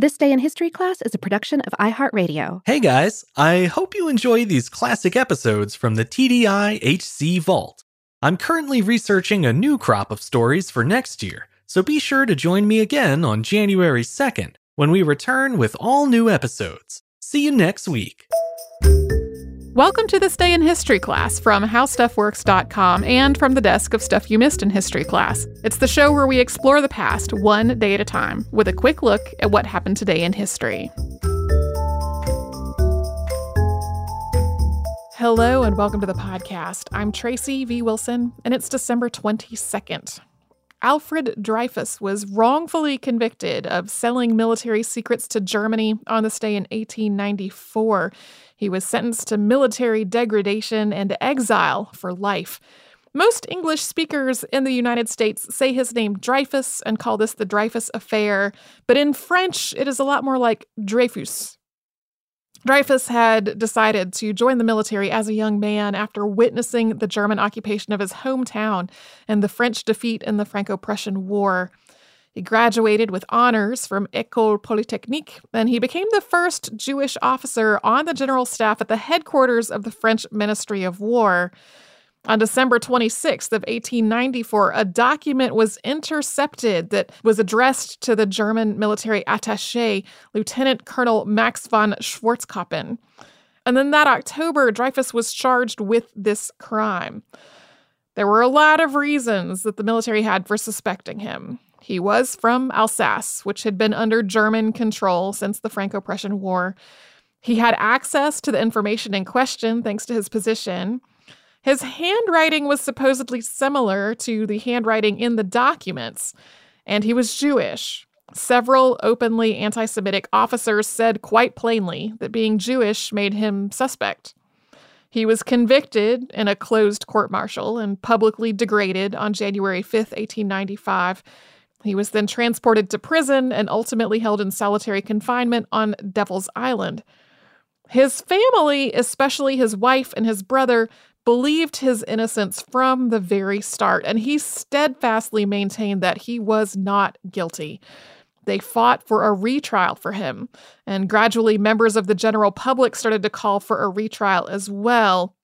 This Day in History class is a production of iHeartRadio. Hey guys, I hope you enjoy these classic episodes from the TDI HC Vault. I'm currently researching a new crop of stories for next year, so be sure to join me again on January 2nd when we return with all new episodes. See you next week. Welcome to this day in history class from howstuffworks.com and from the desk of Stuff You Missed in History class. It's the show where we explore the past one day at a time with a quick look at what happened today in history. Hello and welcome to the podcast. I'm Tracy V. Wilson, and it's December 22nd. Alfred Dreyfus was wrongfully convicted of selling military secrets to Germany on this day in 1894. He was sentenced to military degradation and exile for life. Most English speakers in the United States say his name Dreyfus and call this the Dreyfus Affair, but in French, it is a lot more like Dreyfus. Dreyfus had decided to join the military as a young man after witnessing the German occupation of his hometown and the French defeat in the Franco Prussian War. He graduated with honors from Ecole Polytechnique, and he became the first Jewish officer on the general staff at the headquarters of the French Ministry of War. On December 26th of 1894, a document was intercepted that was addressed to the German military attaché, Lieutenant Colonel Max von Schwarzkoppen. And then that October, Dreyfus was charged with this crime. There were a lot of reasons that the military had for suspecting him. He was from Alsace, which had been under German control since the Franco Prussian War. He had access to the information in question thanks to his position. His handwriting was supposedly similar to the handwriting in the documents, and he was Jewish. Several openly anti Semitic officers said quite plainly that being Jewish made him suspect. He was convicted in a closed court martial and publicly degraded on January 5, 1895. He was then transported to prison and ultimately held in solitary confinement on Devil's Island. His family, especially his wife and his brother, believed his innocence from the very start, and he steadfastly maintained that he was not guilty. They fought for a retrial for him, and gradually members of the general public started to call for a retrial as well.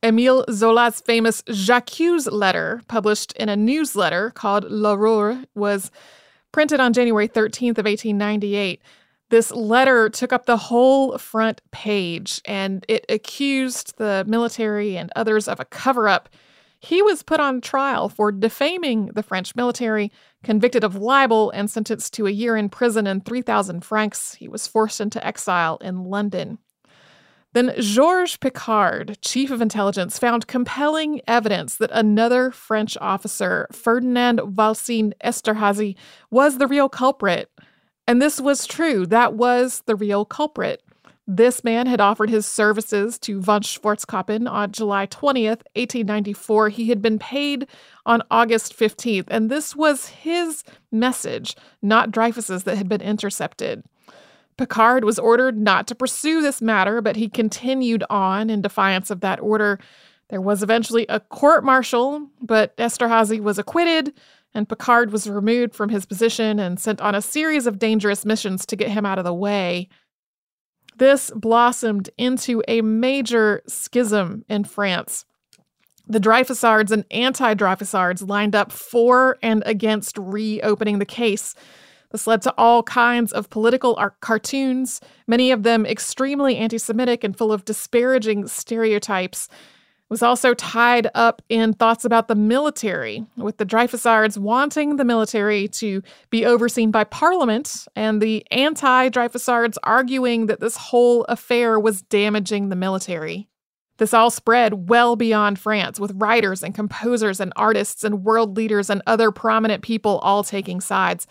Emile Zola's famous J'accuse letter, published in a newsletter called L'Aurore, was printed on January 13th of 1898. This letter took up the whole front page and it accused the military and others of a cover up. He was put on trial for defaming the French military, convicted of libel, and sentenced to a year in prison and 3,000 francs. He was forced into exile in London. Then Georges Picquart, chief of intelligence, found compelling evidence that another French officer, Ferdinand Walsin Esterhazy, was the real culprit. And this was true. That was the real culprit. This man had offered his services to von Schwarzkoppen on July 20th, 1894. He had been paid on August 15th, and this was his message, not Dreyfus's, that had been intercepted. Picquart was ordered not to pursue this matter, but he continued on in defiance of that order. There was eventually a court martial, but Esterhazy was acquitted, and Picquart was removed from his position and sent on a series of dangerous missions to get him out of the way. This blossomed into a major schism in France. The Dreyfusards and anti Dreyfusards lined up for and against reopening the case. This led to all kinds of political art cartoons, many of them extremely anti Semitic and full of disparaging stereotypes was also tied up in thoughts about the military, with the Dreyfusards wanting the military to be overseen by Parliament, and the anti Dreyfusards arguing that this whole affair was damaging the military. This all spread well beyond France, with writers and composers and artists and world leaders and other prominent people all taking sides.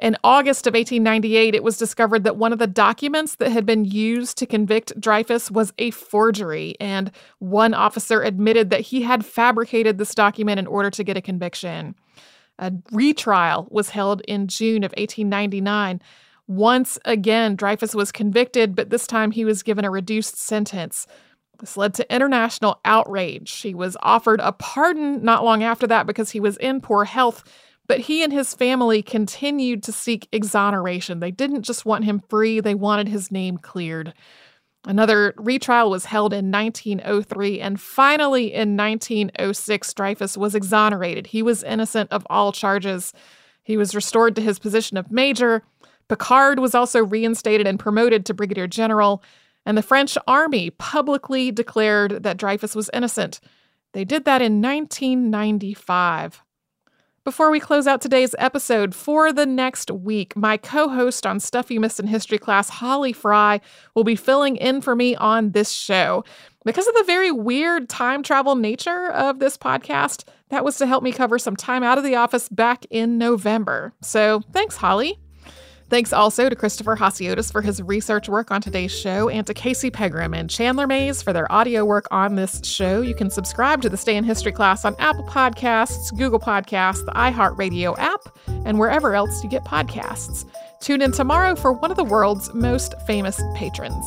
In August of 1898, it was discovered that one of the documents that had been used to convict Dreyfus was a forgery, and one officer admitted that he had fabricated this document in order to get a conviction. A retrial was held in June of 1899. Once again, Dreyfus was convicted, but this time he was given a reduced sentence. This led to international outrage. He was offered a pardon not long after that because he was in poor health but he and his family continued to seek exoneration. They didn't just want him free, they wanted his name cleared. Another retrial was held in 1903, and finally in 1906, Dreyfus was exonerated. He was innocent of all charges. He was restored to his position of major. Picquart was also reinstated and promoted to brigadier general, and the French army publicly declared that Dreyfus was innocent. They did that in 1995. Before we close out today's episode, for the next week, my co host on Stuff You Missed in History class, Holly Fry, will be filling in for me on this show. Because of the very weird time travel nature of this podcast, that was to help me cover some time out of the office back in November. So thanks, Holly. Thanks also to Christopher Hasiotis for his research work on today's show, and to Casey Pegram and Chandler Mays for their audio work on this show. You can subscribe to the Stay in History class on Apple Podcasts, Google Podcasts, the iHeartRadio app, and wherever else you get podcasts. Tune in tomorrow for one of the world's most famous patrons.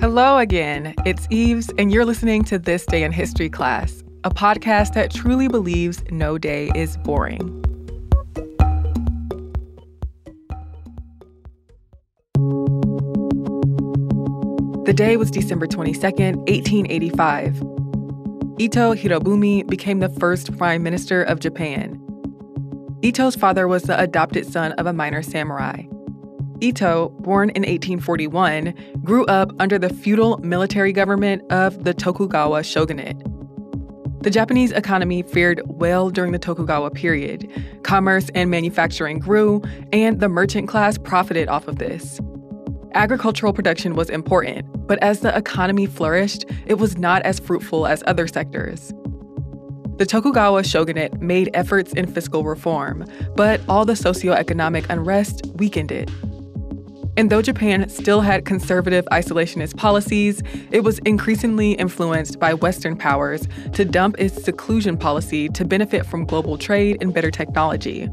Hello again. It's Eves, and you're listening to This Day in History class, a podcast that truly believes no day is boring. The day was December 22nd, 1885. Ito Hirobumi became the first prime minister of Japan. Ito's father was the adopted son of a minor samurai. Ito, born in 1841, grew up under the feudal military government of the Tokugawa shogunate. The Japanese economy fared well during the Tokugawa period. Commerce and manufacturing grew, and the merchant class profited off of this. Agricultural production was important, but as the economy flourished, it was not as fruitful as other sectors. The Tokugawa shogunate made efforts in fiscal reform, but all the socioeconomic unrest weakened it. And though Japan still had conservative isolationist policies, it was increasingly influenced by Western powers to dump its seclusion policy to benefit from global trade and better technology.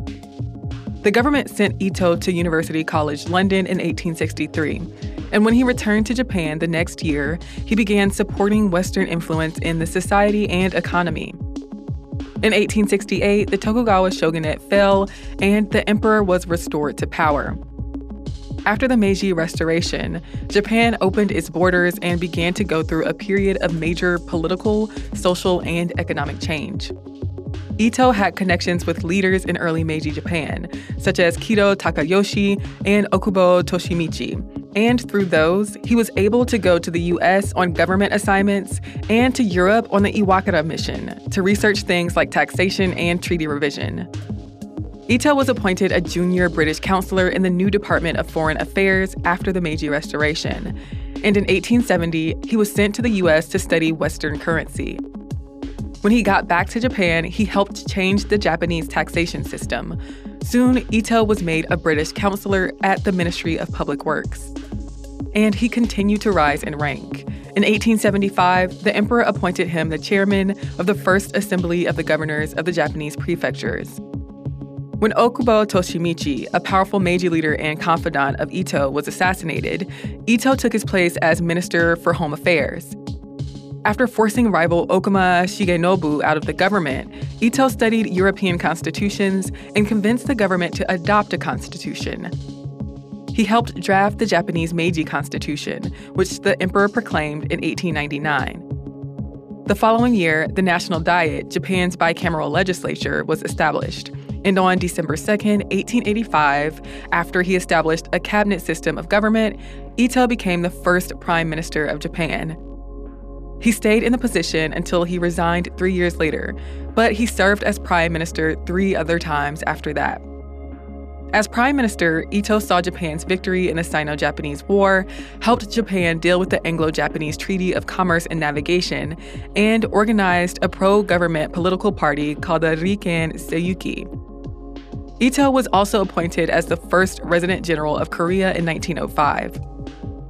The government sent Ito to University College London in 1863. And when he returned to Japan the next year, he began supporting Western influence in the society and economy. In 1868, the Tokugawa shogunate fell and the emperor was restored to power. After the Meiji Restoration, Japan opened its borders and began to go through a period of major political, social, and economic change. Ito had connections with leaders in early Meiji Japan, such as Kido Takayoshi and Okubo Toshimichi. And through those, he was able to go to the US on government assignments and to Europe on the Iwakura mission to research things like taxation and treaty revision. Ito was appointed a junior British counselor in the new Department of Foreign Affairs after the Meiji Restoration. And in 1870, he was sent to the US to study Western currency. When he got back to Japan, he helped change the Japanese taxation system. Soon, Ito was made a British counselor at the Ministry of Public Works. And he continued to rise in rank. In 1875, the emperor appointed him the chairman of the First Assembly of the Governors of the Japanese Prefectures. When Okubo Toshimichi, a powerful Meiji leader and confidant of Ito, was assassinated, Ito took his place as Minister for Home Affairs. After forcing rival Okuma Shigenobu out of the government, Ito studied European constitutions and convinced the government to adopt a constitution. He helped draft the Japanese Meiji Constitution, which the emperor proclaimed in 1899. The following year, the National Diet, Japan's bicameral legislature, was established. And on December 2nd, 1885, after he established a cabinet system of government, Ito became the first prime minister of Japan. He stayed in the position until he resigned three years later, but he served as prime minister three other times after that. As prime minister, Ito saw Japan's victory in the Sino Japanese War, helped Japan deal with the Anglo Japanese Treaty of Commerce and Navigation, and organized a pro government political party called the Rikken Seiyukai. Ito was also appointed as the first resident general of Korea in 1905.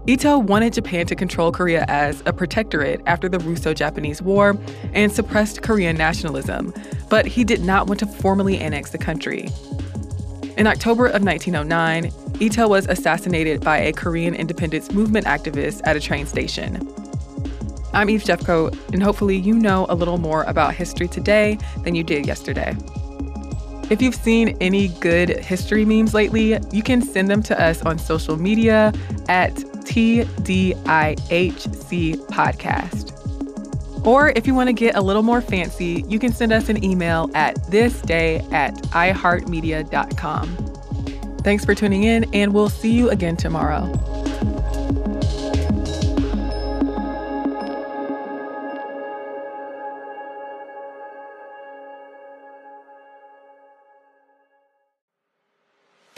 Ito wanted Japan to control Korea as a protectorate after the Russo Japanese War and suppressed Korean nationalism, but he did not want to formally annex the country. In October of 1909, Ito was assassinated by a Korean independence movement activist at a train station. I'm Eve Jeffcoat, and hopefully you know a little more about history today than you did yesterday. If you've seen any good history memes lately, you can send them to us on social media at TDIHC Podcast. Or if you want to get a little more fancy, you can send us an email at thisday at iheartmedia.com. Thanks for tuning in, and we'll see you again tomorrow.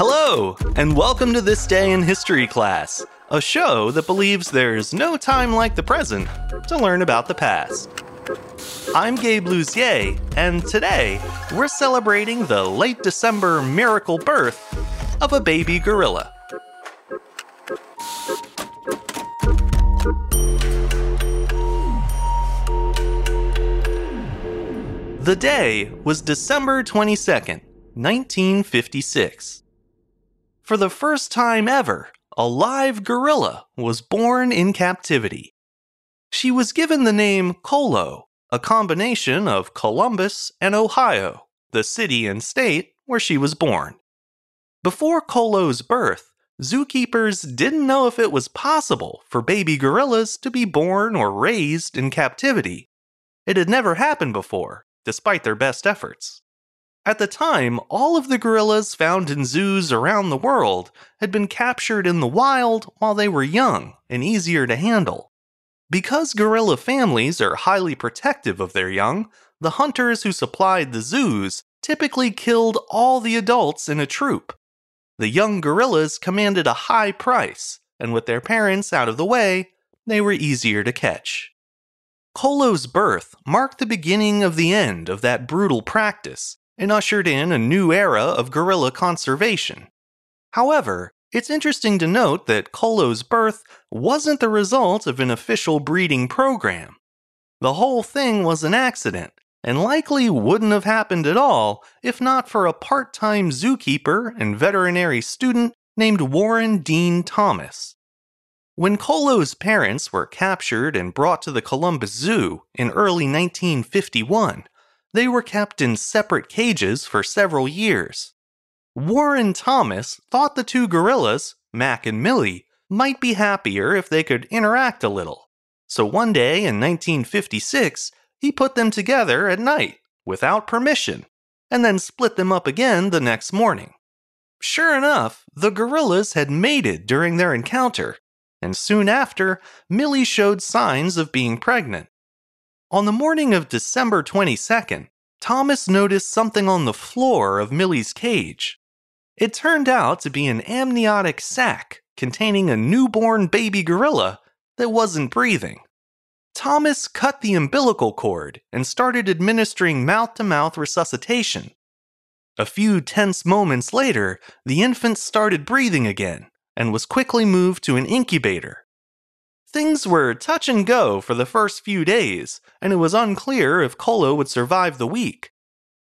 Hello, and welcome to This Day in History class, a show that believes there's no time like the present to learn about the past. I'm Gabe Luzier, and today we're celebrating the late December miracle birth of a baby gorilla. The day was December 22nd, 1956. For the first time ever, a live gorilla was born in captivity. She was given the name Colo, a combination of Columbus and Ohio, the city and state where she was born. Before Colo's birth, zookeepers didn't know if it was possible for baby gorillas to be born or raised in captivity. It had never happened before, despite their best efforts. At the time, all of the gorillas found in zoos around the world had been captured in the wild while they were young and easier to handle. Because gorilla families are highly protective of their young, the hunters who supplied the zoos typically killed all the adults in a troop. The young gorillas commanded a high price, and with their parents out of the way, they were easier to catch. Colo's birth marked the beginning of the end of that brutal practice and ushered in a new era of gorilla conservation. However, it's interesting to note that Colo's birth wasn't the result of an official breeding program. The whole thing was an accident, and likely wouldn't have happened at all if not for a part time zookeeper and veterinary student named Warren Dean Thomas. When Colo's parents were captured and brought to the Columbus Zoo in early 1951, they were kept in separate cages for several years. Warren Thomas thought the two gorillas, Mac and Millie, might be happier if they could interact a little. So one day in 1956, he put them together at night, without permission, and then split them up again the next morning. Sure enough, the gorillas had mated during their encounter, and soon after, Millie showed signs of being pregnant. On the morning of December 22nd, Thomas noticed something on the floor of Millie's cage. It turned out to be an amniotic sac containing a newborn baby gorilla that wasn't breathing. Thomas cut the umbilical cord and started administering mouth to mouth resuscitation. A few tense moments later, the infant started breathing again and was quickly moved to an incubator. Things were touch and go for the first few days, and it was unclear if Colo would survive the week.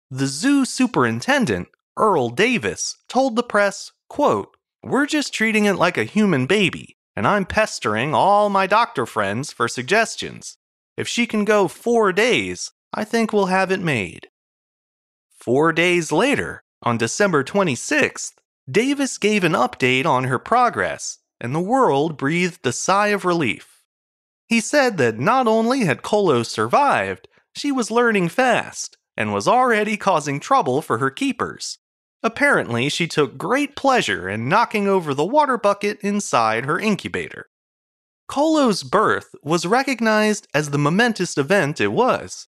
The zoo superintendent, Earl Davis, told the press, quote, We're just treating it like a human baby and I'm pestering all my doctor friends for suggestions. If she can go four days, I think we'll have it made. Four days later, on December 26th, Davis gave an update on her progress, and the world breathed a sigh of relief. He said that not only had Colo survived, she was learning fast and was already causing trouble for her keepers. Apparently, she took great pleasure in knocking over the water bucket inside her incubator. Colo's birth was recognized as the momentous event it was.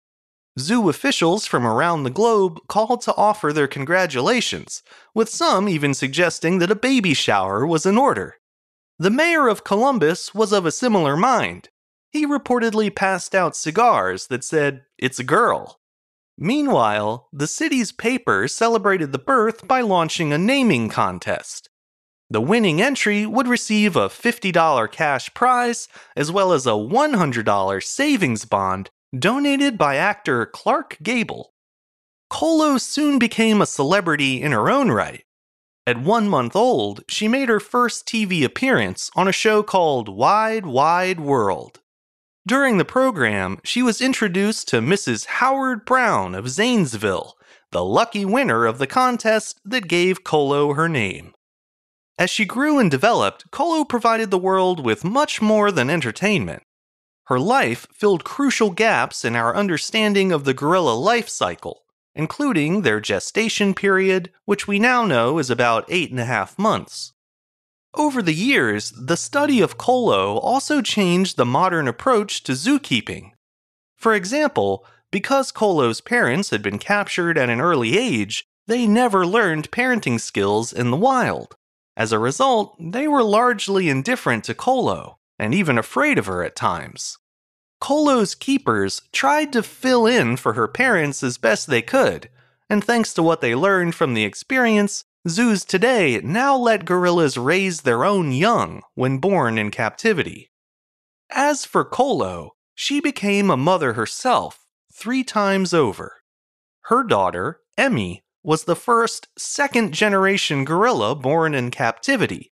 Zoo officials from around the globe called to offer their congratulations, with some even suggesting that a baby shower was in order. The mayor of Columbus was of a similar mind. He reportedly passed out cigars that said, It's a girl, Meanwhile, the city's paper celebrated the birth by launching a naming contest. The winning entry would receive a $50 cash prize as well as a $100 savings bond donated by actor Clark Gable. Colo soon became a celebrity in her own right. At one month old, she made her first TV appearance on a show called Wide Wide World. During the program, she was introduced to Mrs. Howard Brown of Zanesville, the lucky winner of the contest that gave Colo her name. As she grew and developed, Colo provided the world with much more than entertainment. Her life filled crucial gaps in our understanding of the gorilla life cycle, including their gestation period, which we now know is about eight and a half months. Over the years, the study of Colo also changed the modern approach to zookeeping. For example, because Colo's parents had been captured at an early age, they never learned parenting skills in the wild. As a result, they were largely indifferent to Colo, and even afraid of her at times. Colo's keepers tried to fill in for her parents as best they could, and thanks to what they learned from the experience, Zoos today now let gorillas raise their own young when born in captivity. As for Colo, she became a mother herself three times over. Her daughter, Emmy, was the first second generation gorilla born in captivity.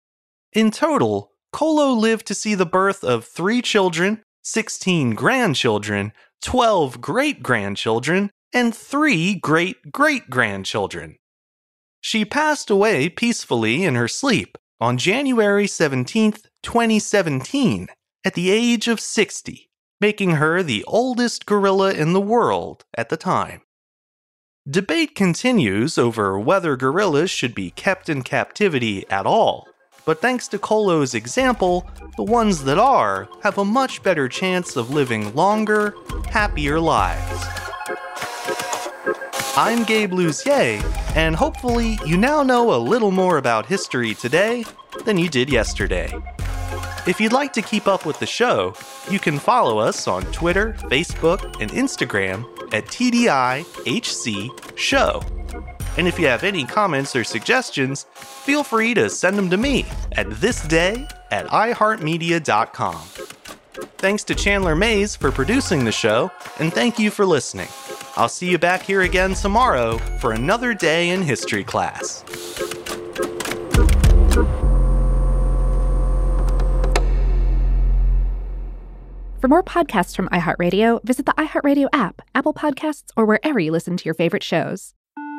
In total, Colo lived to see the birth of three children, 16 grandchildren, 12 great grandchildren, and three great great grandchildren. She passed away peacefully in her sleep on January 17, 2017, at the age of 60, making her the oldest gorilla in the world at the time. Debate continues over whether gorillas should be kept in captivity at all, but thanks to Colo's example, the ones that are have a much better chance of living longer, happier lives. I'm Gabe Luzier, and hopefully you now know a little more about history today than you did yesterday. If you'd like to keep up with the show, you can follow us on Twitter, Facebook, and Instagram at TDIHC Show. And if you have any comments or suggestions, feel free to send them to me at thisday at iHeartMedia.com. Thanks to Chandler Mays for producing the show, and thank you for listening. I'll see you back here again tomorrow for another day in history class. For more podcasts from iHeartRadio, visit the iHeartRadio app, Apple Podcasts, or wherever you listen to your favorite shows.